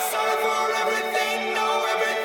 I will cover you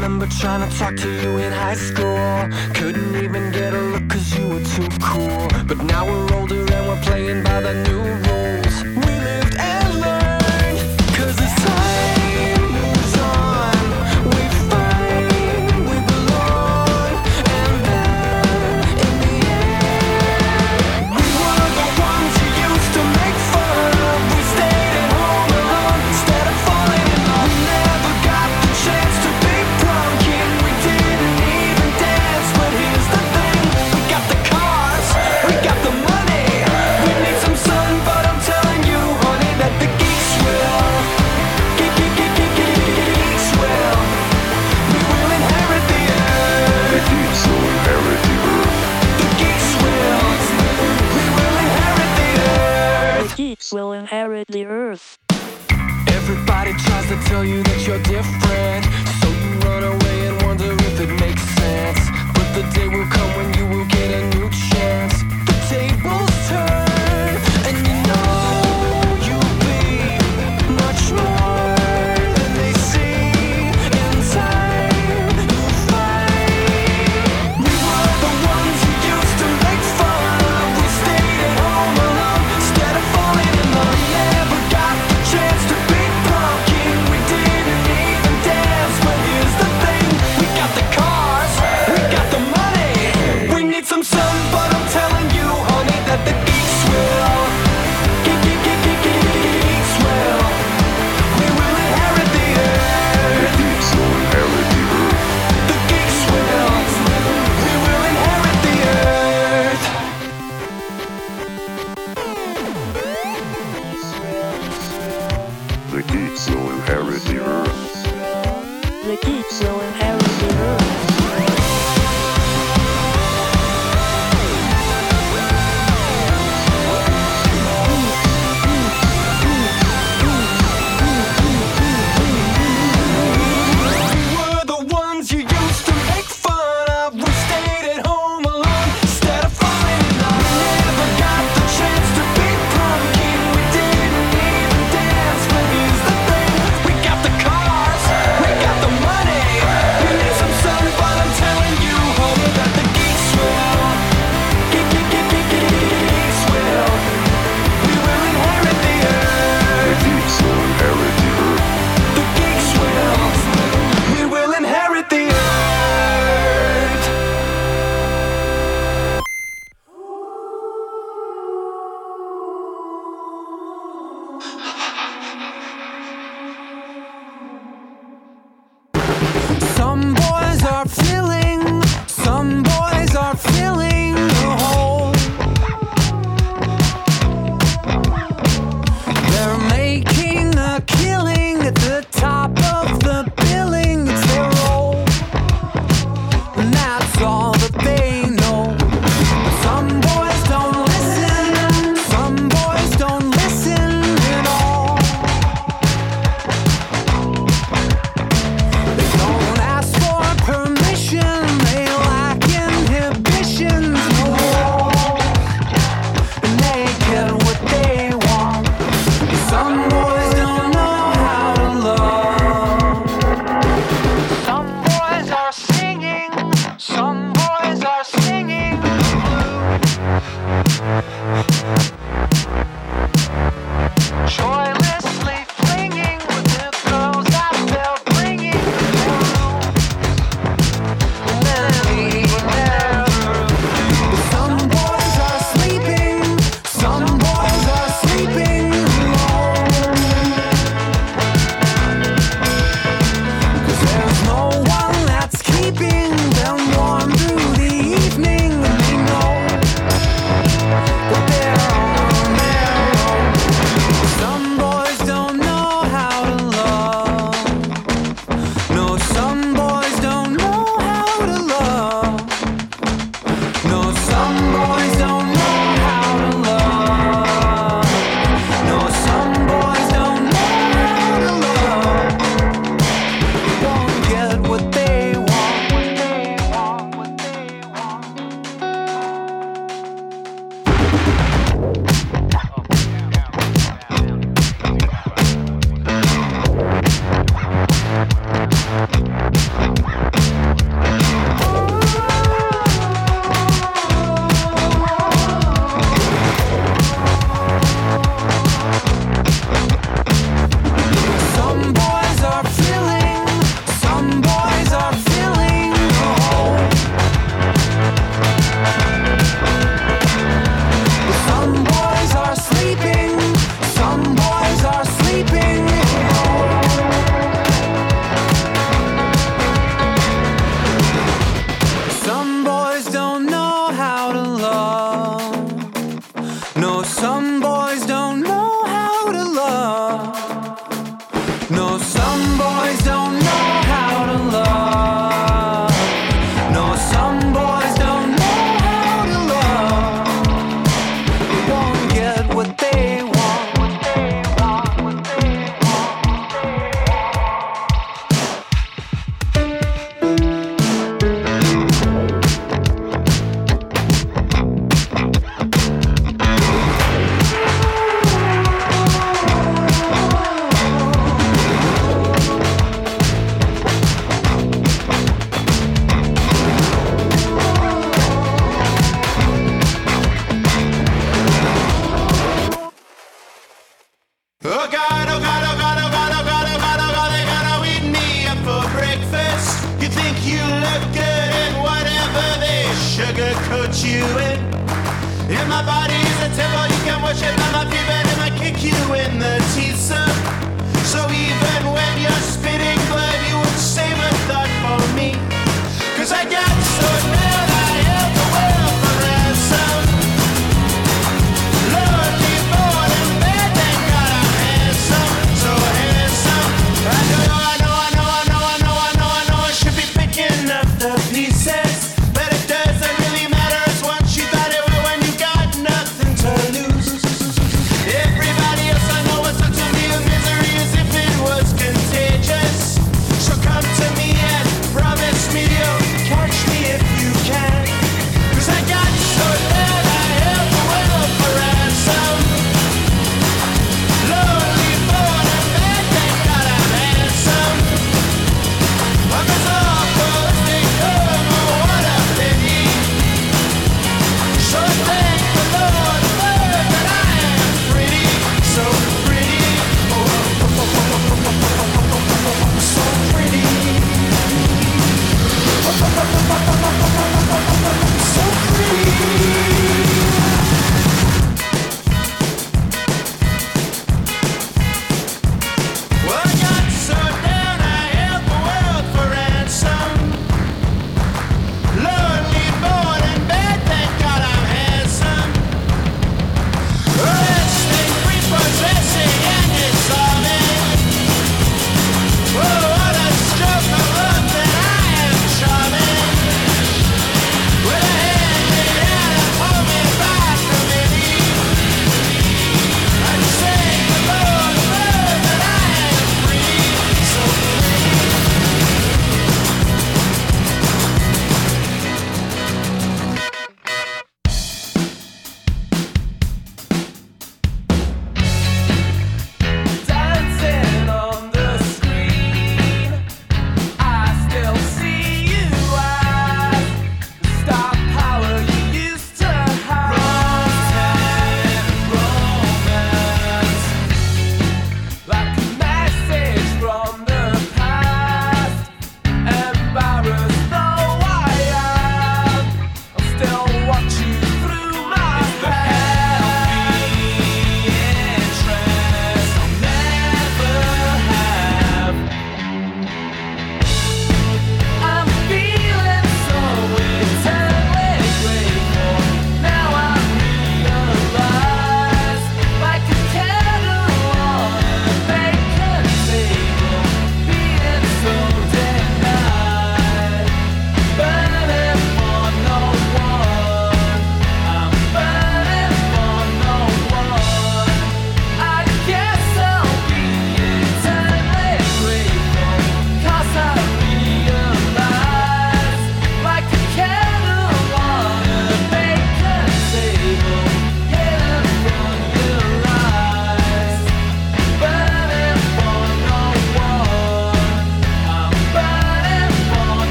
remember trying to talk to you in high school. Couldn't even get a look cause you were too cool. But now we're older and we're playing by the new rules. to tell you that you're different.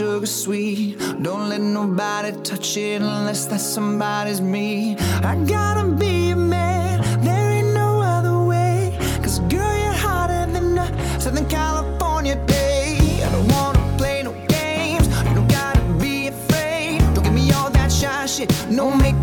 sugar sweet. Don't let nobody touch it unless that somebody's me. I gotta be a man, there ain't no other way. Cause girl, you're hotter than a Southern California day. I don't wanna play no games, you don't gotta be afraid. Don't give me all that shy shit, no make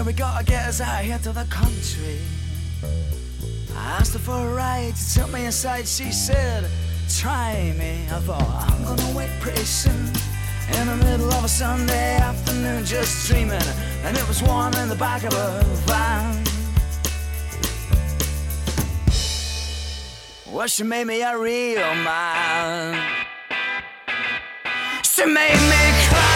ear, we gotta get us out here to the country. I asked her for a ride, she took me inside, she said, try me. I thought, I'm gonna wait pretty soon. In the middle of a Sunday afternoon, just dreaming, and it was warm in the back of a van. Well, she made me a real man. She made me cry.